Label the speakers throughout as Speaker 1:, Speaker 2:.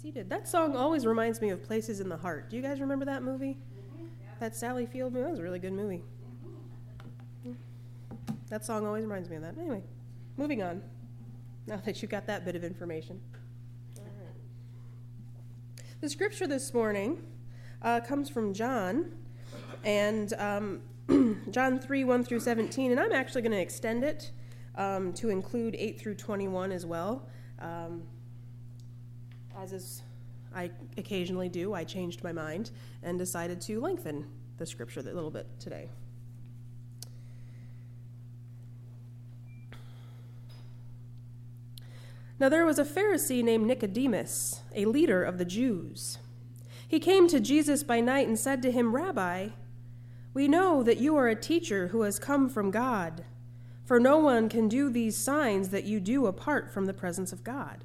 Speaker 1: seated. That song always reminds me of Places in the Heart. Do you guys remember that movie? That Sally Field movie? That was a really good movie. That song always reminds me of that. Anyway, moving on. Now that you got that bit of information. The scripture this morning uh, comes from John, and um, John 3 1 through 17, and I'm actually going to extend it um, to include 8 through 21 as well. Um, as is I occasionally do, I changed my mind and decided to lengthen the scripture a little bit today. Now there was a Pharisee named Nicodemus, a leader of the Jews. He came to Jesus by night and said to him, Rabbi, we know that you are a teacher who has come from God, for no one can do these signs that you do apart from the presence of God.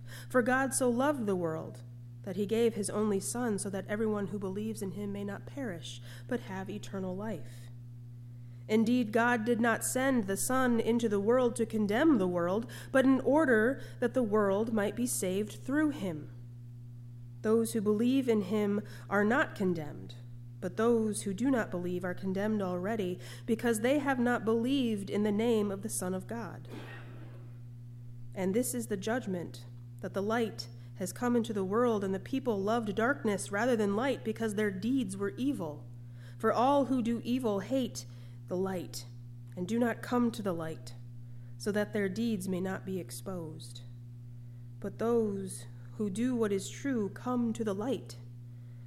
Speaker 1: For God so loved the world that he gave his only Son, so that everyone who believes in him may not perish, but have eternal life. Indeed, God did not send the Son into the world to condemn the world, but in order that the world might be saved through him. Those who believe in him are not condemned, but those who do not believe are condemned already, because they have not believed in the name of the Son of God. And this is the judgment that the light has come into the world, and the people loved darkness rather than light because their deeds were evil. For all who do evil hate the light and do not come to the light, so that their deeds may not be exposed. But those who do what is true come to the light,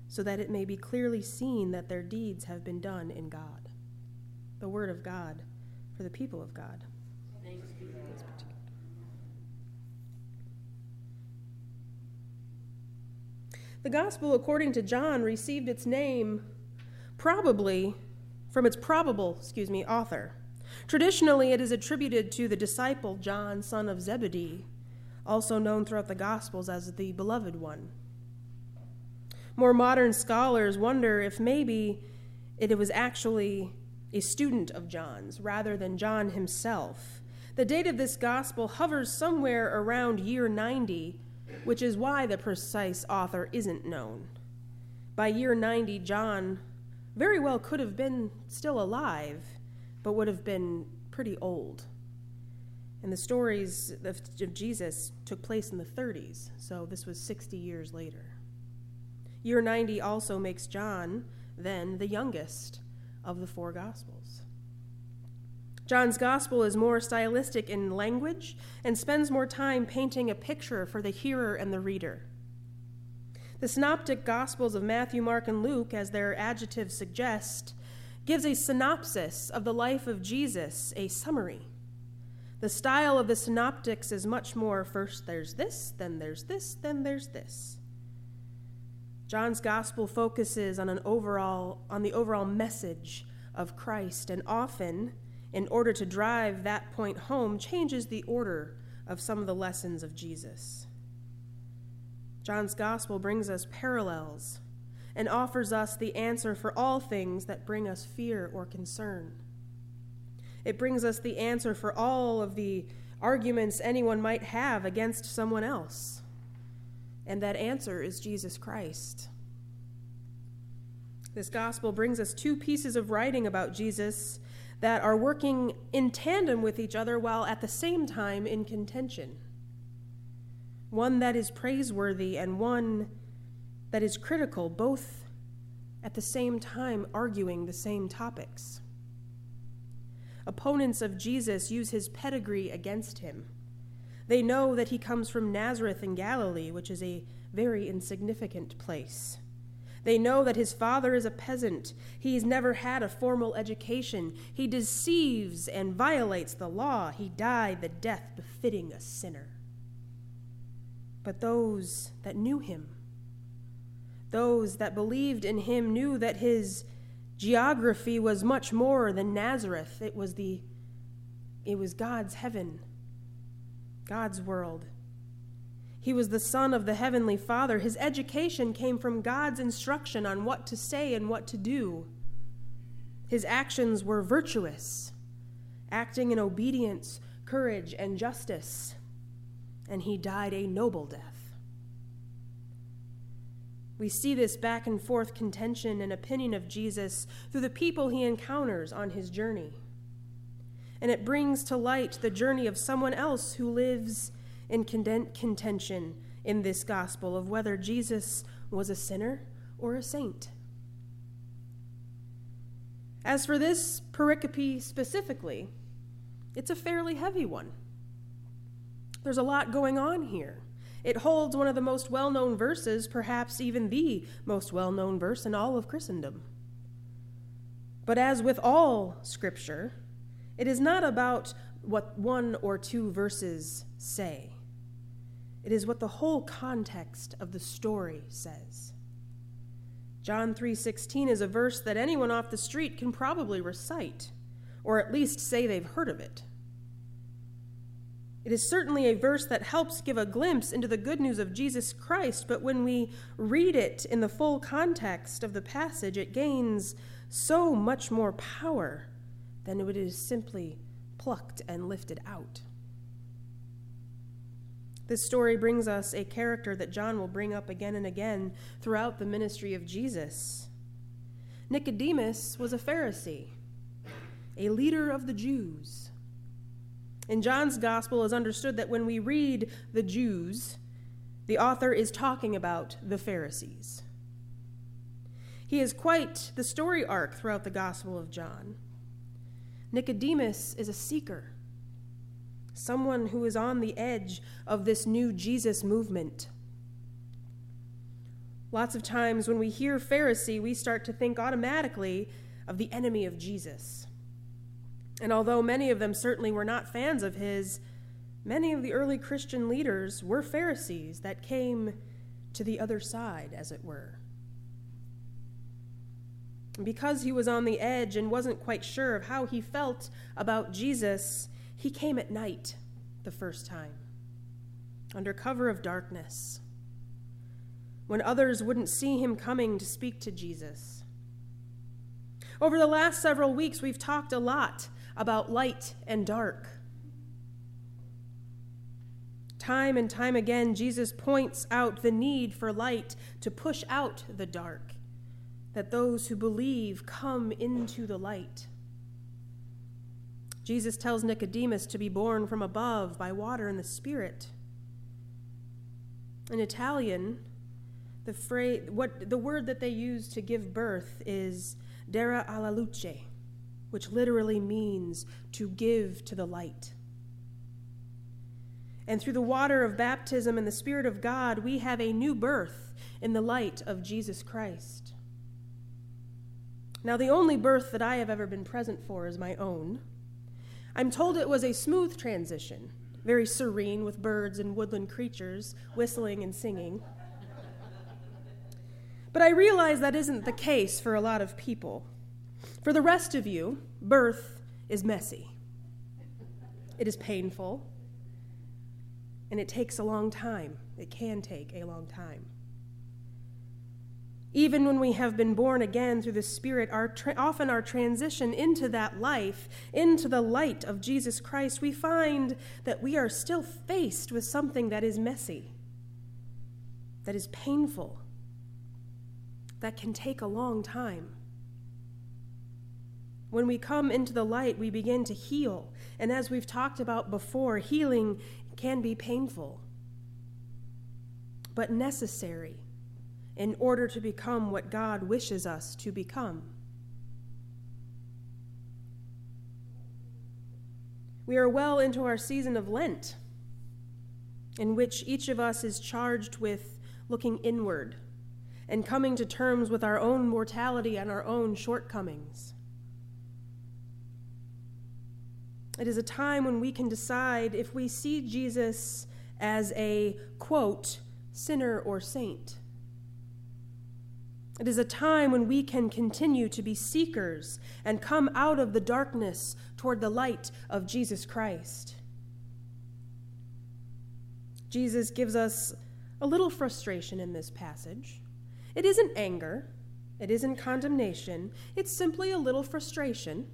Speaker 1: so that it may be clearly seen that their deeds have been done in God. The Word of God for the people of God. The Gospel, according to John, received its name probably from its probable, excuse me, author. Traditionally, it is attributed to the disciple John, son of Zebedee, also known throughout the Gospels as the Beloved One. More modern scholars wonder if maybe it was actually a student of John's rather than John himself. The date of this gospel hovers somewhere around year 90 which is why the precise author isn't known. By year 90, John very well could have been still alive, but would have been pretty old. And the stories of, Jesus took place in the 30s, so this was 60 years later. Year 90 also makes John, then, the youngest of the four Gospels. John's gospel is more stylistic in language and spends more time painting a picture for the hearer and the reader. The synoptic gospels of Matthew, Mark, and Luke, as their adjectives suggest, gives a synopsis of the life of Jesus, a summary. The style of the synoptics is much more first there's this, then there's this, then there's this. John's gospel focuses on an overall on the overall message of Christ and often in order to drive that point home, changes the order of some of the lessons of Jesus. John's gospel brings us parallels and offers us the answer for all things that bring us fear or concern. It brings us the answer for all of the arguments anyone might have against someone else. And that answer is Jesus Christ. This gospel brings us two pieces of writing about Jesus that are working in tandem with each other while at the same time in contention. One that is praiseworthy and one that is critical, both at the same time arguing the same topics. Opponents of Jesus use his pedigree against him. They know that he comes from Nazareth in Galilee, which is a very insignificant place. They know that his father is a peasant. He's never had a formal education. He deceives and violates the law. He died the death befitting a sinner. But those that knew him, those that believed in him, knew that his geography was much more than Nazareth. It was the it was God's heaven, God's world. He was the son of the heavenly Father. His education came from God's instruction on what to say and what to do. His actions were virtuous, acting in obedience, courage, and justice. And he died a noble death. We see this back and forth contention and opinion of Jesus through the people he encounters on his journey. And it brings to light the journey of someone else who lives in contention in this gospel of whether Jesus was a sinner or a saint. As for this pericope specifically, it's a fairly heavy one. There's a lot going on here. It holds one of the most well known verses, perhaps even the most well known verse in all of Christendom. But as with all Scripture, it is not about what one or two verses say. It is what the whole context of the story says. John 3:16 is a verse that anyone off the street can probably recite or at least say they've heard of it. It is certainly a verse that helps give a glimpse into the good news of Jesus Christ, but when we read it in the full context of the passage, it gains so much more power than it is simply plucked and lifted out. This story brings us a character that John will bring up again and again throughout the ministry of Jesus. Nicodemus was a Pharisee, a leader of the Jews. In John's gospel, is understood that when we read the Jews, the author is talking about the Pharisees. He is quite the story arc throughout the Gospel of John. Nicodemus is a seeker someone who is on the edge of this new Jesus movement. Lots of times when we hear Pharisee, we start to think automatically of the enemy of Jesus. And although many of them certainly were not fans of his, many of the early Christian leaders were Pharisees that came to the other side, as it were. because he was on the edge and wasn't quite sure of how he felt about Jesus, he came at night the first time, under cover of darkness, when others wouldn't see him coming to speak to Jesus. Over the last several weeks, we've talked a lot about light and dark. Time and time again, Jesus points out the need for light to push out the dark, that those who believe come into the light. Jesus tells Nicodemus to be born from above by water and the Spirit. In Italian, the phrase, what the word that they use to give birth is dare alla luce, which literally means to give to the light. And through the water of baptism and the Spirit of God, we have a new birth in the light of Jesus Christ. Now, the only birth that I have ever been present for is my own. I'm told it was a smooth transition, very serene with birds and woodland creatures whistling and singing. But I realize that isn't the case for a lot of people. For the rest of you, birth is messy, it is painful, and it takes a long time. It can take a long time. Even when we have been born again through the Spirit, our tra- often our transition into that life, into the light of Jesus Christ, we find that we are still faced with something that is messy, that is painful, that can take a long time. When we come into the light, we begin to heal. And as we've talked about before, healing can be painful, but necessary in order to become what God wishes us to become. We are well into our season of Lent, in which each of us is charged with looking inward and coming to terms with our own mortality and our own shortcomings. It is a time when we can decide if we see Jesus as a, quote, sinner or saint. It is a time when we can continue to be seekers and come out of the darkness toward the light of Jesus Christ. Jesus gives us a little frustration in this passage. It isn't anger, it isn't condemnation, it's simply a little frustration.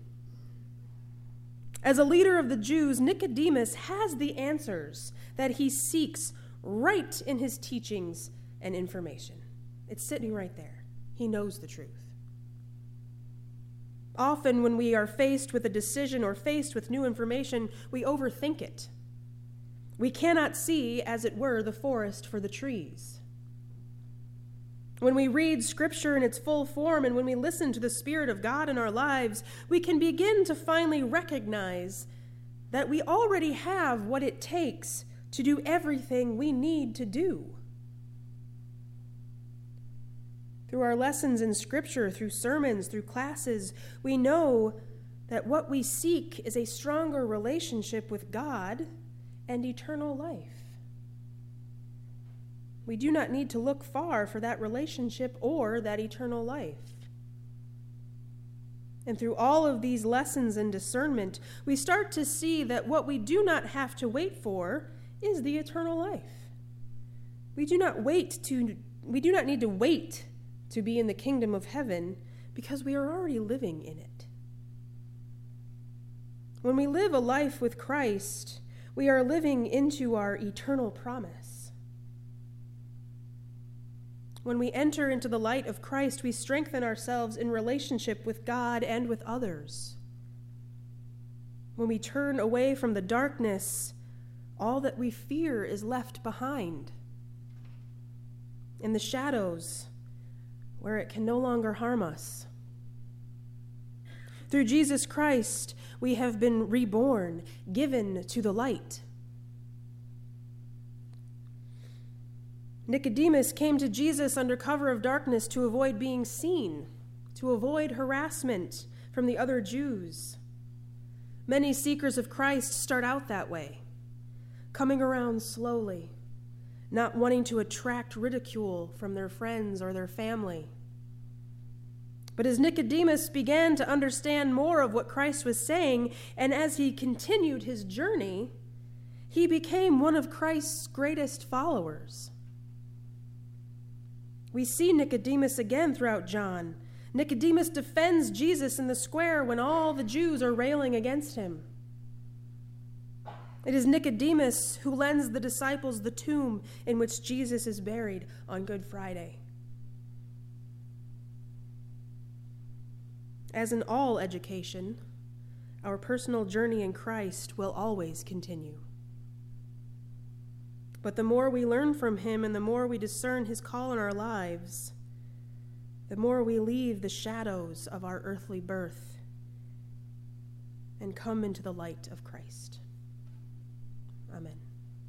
Speaker 1: As a leader of the Jews, Nicodemus has the answers that he seeks right in his teachings and information. It's sitting right there. He knows the truth. Often, when we are faced with a decision or faced with new information, we overthink it. We cannot see, as it were, the forest for the trees. When we read Scripture in its full form and when we listen to the Spirit of God in our lives, we can begin to finally recognize that we already have what it takes to do everything we need to do. Through our lessons in Scripture, through sermons, through classes, we know that what we seek is a stronger relationship with God and eternal life. We do not need to look far for that relationship or that eternal life. And through all of these lessons and discernment, we start to see that what we do not have to wait for is the eternal life. We do not wait to we do not need to wait to be in the kingdom of heaven because we are already living in it. When we live a life with Christ, we are living into our eternal promise. When we enter into the light of Christ, we strengthen ourselves in relationship with God and with others. When we turn away from the darkness, all that we fear is left behind. In the shadows, where it can no longer harm us. Through Jesus Christ, we have been reborn, given to the light. Nicodemus came to Jesus under cover of darkness to avoid being seen, to avoid harassment from the other Jews. Many seekers of Christ start out that way, coming around slowly not wanting to attract ridicule from their friends or their family. But as Nicodemus began to understand more of what Christ was saying, and as he continued his journey, he became one of Christ's greatest followers. We see Nicodemus again throughout John. Nicodemus defends Jesus in the square when all the Jews are railing against him. It is Nicodemus who lends the disciples the tomb in which Jesus is buried on Good Friday. As in all education, our personal journey in Christ will always continue. But the more we learn from him and the more we discern his call in our lives, the more we leave the shadows of our earthly birth and come into the light of Christ. Amen.